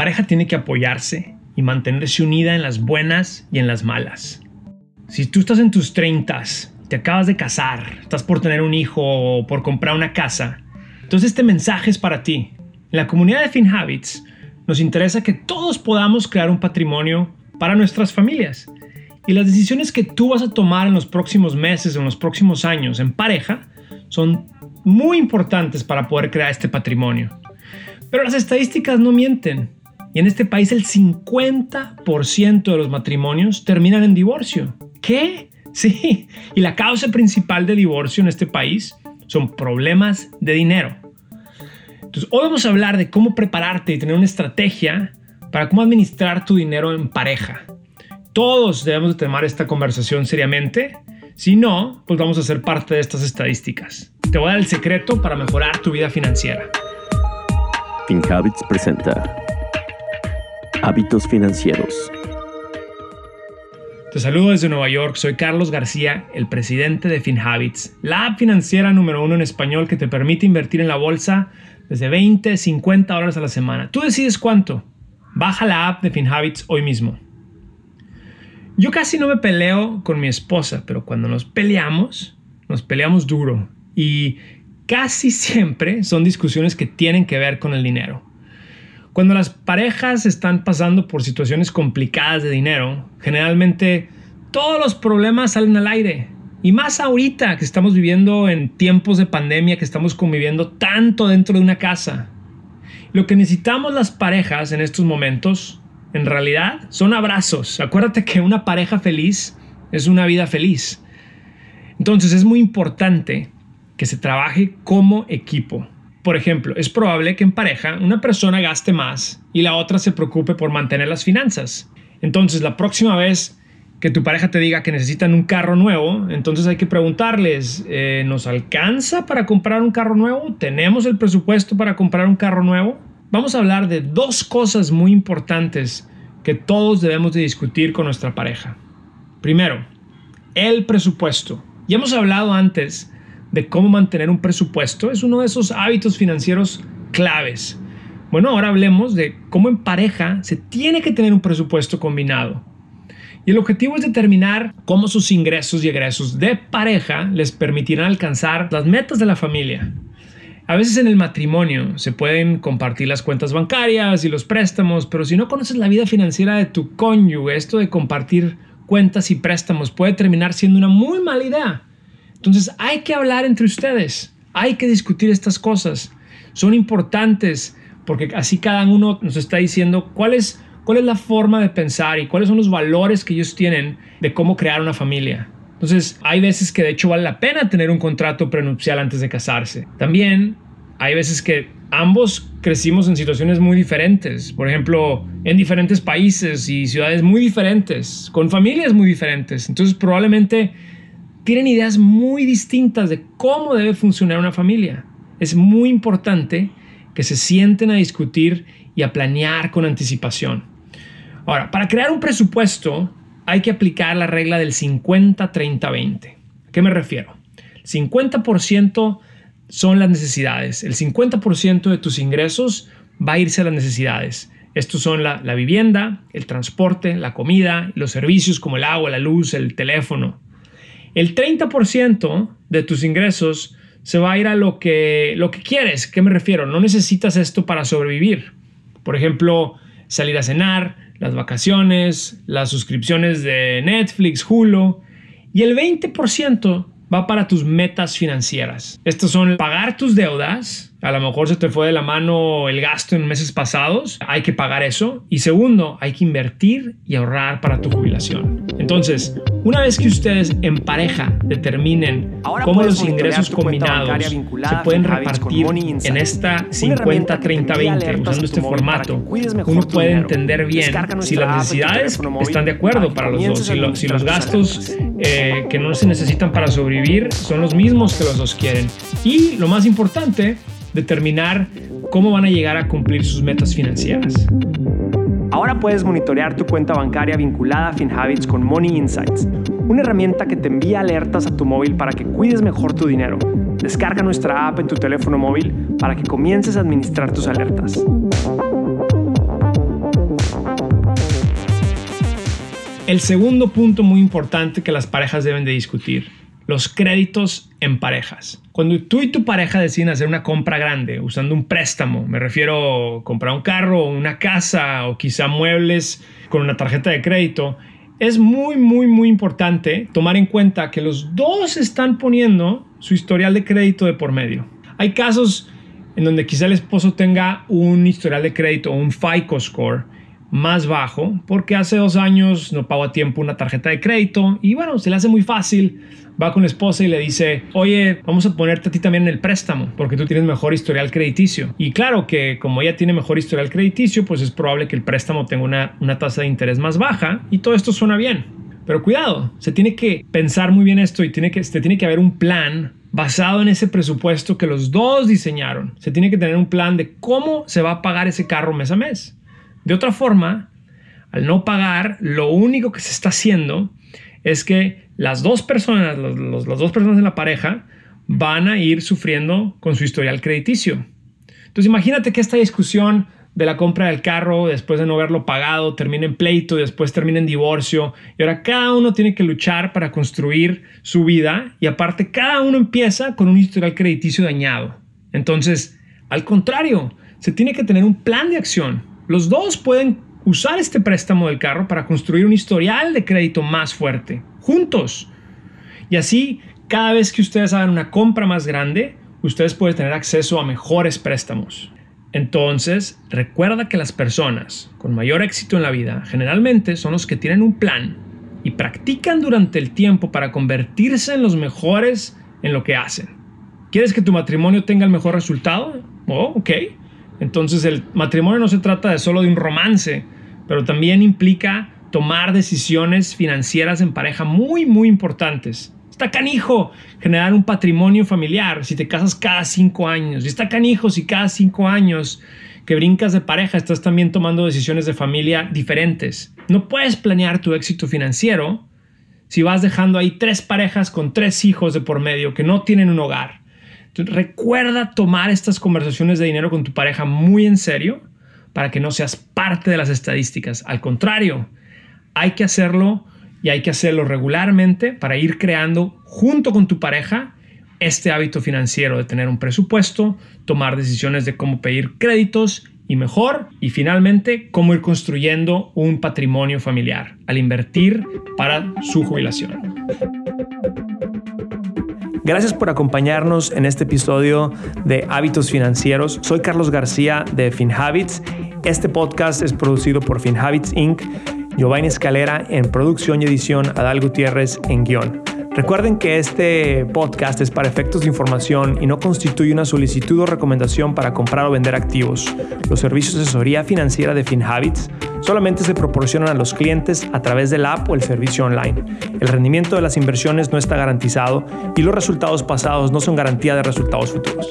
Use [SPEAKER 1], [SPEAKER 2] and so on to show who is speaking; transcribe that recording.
[SPEAKER 1] pareja tiene que apoyarse y mantenerse unida en las buenas y en las malas. Si tú estás en tus 30, te acabas de casar, estás por tener un hijo o por comprar una casa, entonces este mensaje es para ti. En la comunidad de FinHabits nos interesa que todos podamos crear un patrimonio para nuestras familias. Y las decisiones que tú vas a tomar en los próximos meses en los próximos años en pareja son muy importantes para poder crear este patrimonio. Pero las estadísticas no mienten. Y en este país el 50% de los matrimonios terminan en divorcio. ¿Qué? Sí. Y la causa principal de divorcio en este país son problemas de dinero. Entonces, hoy vamos a hablar de cómo prepararte y tener una estrategia para cómo administrar tu dinero en pareja. Todos debemos de tomar esta conversación seriamente. Si no, pues vamos a ser parte de estas estadísticas. Te voy a dar el secreto para mejorar tu vida financiera.
[SPEAKER 2] FinHabits presenta Hábitos Financieros.
[SPEAKER 1] Te saludo desde Nueva York, soy Carlos García, el presidente de FinHabits, la app financiera número uno en español que te permite invertir en la bolsa desde 20, 50 horas a la semana. Tú decides cuánto. Baja la app de FinHabits hoy mismo. Yo casi no me peleo con mi esposa, pero cuando nos peleamos, nos peleamos duro. Y casi siempre son discusiones que tienen que ver con el dinero. Cuando las parejas están pasando por situaciones complicadas de dinero, generalmente todos los problemas salen al aire. Y más ahorita que estamos viviendo en tiempos de pandemia, que estamos conviviendo tanto dentro de una casa. Lo que necesitamos las parejas en estos momentos, en realidad, son abrazos. Acuérdate que una pareja feliz es una vida feliz. Entonces es muy importante que se trabaje como equipo. Por ejemplo, es probable que en pareja una persona gaste más y la otra se preocupe por mantener las finanzas. Entonces, la próxima vez que tu pareja te diga que necesitan un carro nuevo, entonces hay que preguntarles, eh, ¿nos alcanza para comprar un carro nuevo? ¿Tenemos el presupuesto para comprar un carro nuevo? Vamos a hablar de dos cosas muy importantes que todos debemos de discutir con nuestra pareja. Primero, el presupuesto. Ya hemos hablado antes de cómo mantener un presupuesto es uno de esos hábitos financieros claves. Bueno, ahora hablemos de cómo en pareja se tiene que tener un presupuesto combinado. Y el objetivo es determinar cómo sus ingresos y egresos de pareja les permitirán alcanzar las metas de la familia. A veces en el matrimonio se pueden compartir las cuentas bancarias y los préstamos, pero si no conoces la vida financiera de tu cónyuge, esto de compartir cuentas y préstamos puede terminar siendo una muy mala idea. Entonces hay que hablar entre ustedes, hay que discutir estas cosas. Son importantes porque así cada uno nos está diciendo cuál es, cuál es la forma de pensar y cuáles son los valores que ellos tienen de cómo crear una familia. Entonces hay veces que de hecho vale la pena tener un contrato prenupcial antes de casarse. También hay veces que ambos crecimos en situaciones muy diferentes, por ejemplo, en diferentes países y ciudades muy diferentes, con familias muy diferentes. Entonces probablemente tienen ideas muy distintas de cómo debe funcionar una familia. Es muy importante que se sienten a discutir y a planear con anticipación. Ahora, para crear un presupuesto hay que aplicar la regla del 50-30-20. ¿A qué me refiero? 50% son las necesidades. El 50% de tus ingresos va a irse a las necesidades. Estos son la, la vivienda, el transporte, la comida, los servicios como el agua, la luz, el teléfono. El 30% de tus ingresos se va a ir a lo que, lo que quieres. ¿Qué me refiero? No necesitas esto para sobrevivir. Por ejemplo, salir a cenar, las vacaciones, las suscripciones de Netflix, Hulu. Y el 20% va para tus metas financieras. Estos son pagar tus deudas. A lo mejor se te fue de la mano el gasto en meses pasados. Hay que pagar eso. Y segundo, hay que invertir y ahorrar para tu jubilación. Entonces, una vez que ustedes en pareja determinen cómo los ingresos combinados se pueden repartir en esta 50-30-20 usando este formato, uno puede entender bien si las necesidades están de acuerdo para los dos, si, los gastos eh, que no se necesitan para sobrevivir son los mismos que los dos quieren. Y lo más importante, determinar cómo van a llegar a cumplir sus metas financieras.
[SPEAKER 3] Ahora puedes monitorear tu cuenta bancaria vinculada a FinHabits con Money Insights, una herramienta que te envía alertas a tu móvil para que cuides mejor tu dinero. Descarga nuestra app en tu teléfono móvil para que comiences a administrar tus alertas.
[SPEAKER 1] El segundo punto muy importante que las parejas deben de discutir los créditos en parejas. Cuando tú y tu pareja deciden hacer una compra grande usando un préstamo, me refiero a comprar un carro, una casa o quizá muebles con una tarjeta de crédito, es muy, muy, muy importante tomar en cuenta que los dos están poniendo su historial de crédito de por medio. Hay casos en donde quizá el esposo tenga un historial de crédito o un FICO score más bajo porque hace dos años no pagó a tiempo una tarjeta de crédito y bueno, se le hace muy fácil. Va con la esposa y le dice, oye, vamos a ponerte a ti también en el préstamo porque tú tienes mejor historial crediticio. Y claro que como ella tiene mejor historial crediticio, pues es probable que el préstamo tenga una, una tasa de interés más baja y todo esto suena bien. Pero cuidado, se tiene que pensar muy bien esto y tiene que, se tiene que haber un plan basado en ese presupuesto que los dos diseñaron. Se tiene que tener un plan de cómo se va a pagar ese carro mes a mes. De otra forma, al no pagar, lo único que se está haciendo es que las dos personas, las dos personas en la pareja, van a ir sufriendo con su historial crediticio. Entonces imagínate que esta discusión de la compra del carro después de no haberlo pagado termina en pleito después termina en divorcio y ahora cada uno tiene que luchar para construir su vida y aparte cada uno empieza con un historial crediticio dañado. Entonces, al contrario, se tiene que tener un plan de acción, los dos pueden usar este préstamo del carro para construir un historial de crédito más fuerte, juntos. Y así, cada vez que ustedes hagan una compra más grande, ustedes pueden tener acceso a mejores préstamos. Entonces, recuerda que las personas con mayor éxito en la vida generalmente son los que tienen un plan y practican durante el tiempo para convertirse en los mejores en lo que hacen. ¿Quieres que tu matrimonio tenga el mejor resultado? Oh, ok. Entonces el matrimonio no se trata solo de un romance, pero también implica tomar decisiones financieras en pareja muy, muy importantes. Está canijo generar un patrimonio familiar si te casas cada cinco años. Y está canijo si cada cinco años que brincas de pareja estás también tomando decisiones de familia diferentes. No puedes planear tu éxito financiero si vas dejando ahí tres parejas con tres hijos de por medio que no tienen un hogar recuerda tomar estas conversaciones de dinero con tu pareja muy en serio para que no seas parte de las estadísticas. Al contrario, hay que hacerlo y hay que hacerlo regularmente para ir creando junto con tu pareja este hábito financiero de tener un presupuesto, tomar decisiones de cómo pedir créditos y mejor, y finalmente, cómo ir construyendo un patrimonio familiar al invertir para su jubilación.
[SPEAKER 3] Gracias por acompañarnos en este episodio de Hábitos Financieros. Soy Carlos García de FinHabits. Este podcast es producido por FinHabits Inc., Giovanni Escalera en producción y edición, Adal Gutiérrez en guion. Recuerden que este podcast es para efectos de información y no constituye una solicitud o recomendación para comprar o vender activos. Los servicios de asesoría financiera de FinHabits solamente se proporcionan a los clientes a través de la app o el servicio online. El rendimiento de las inversiones no está garantizado y los resultados pasados no son garantía de resultados futuros.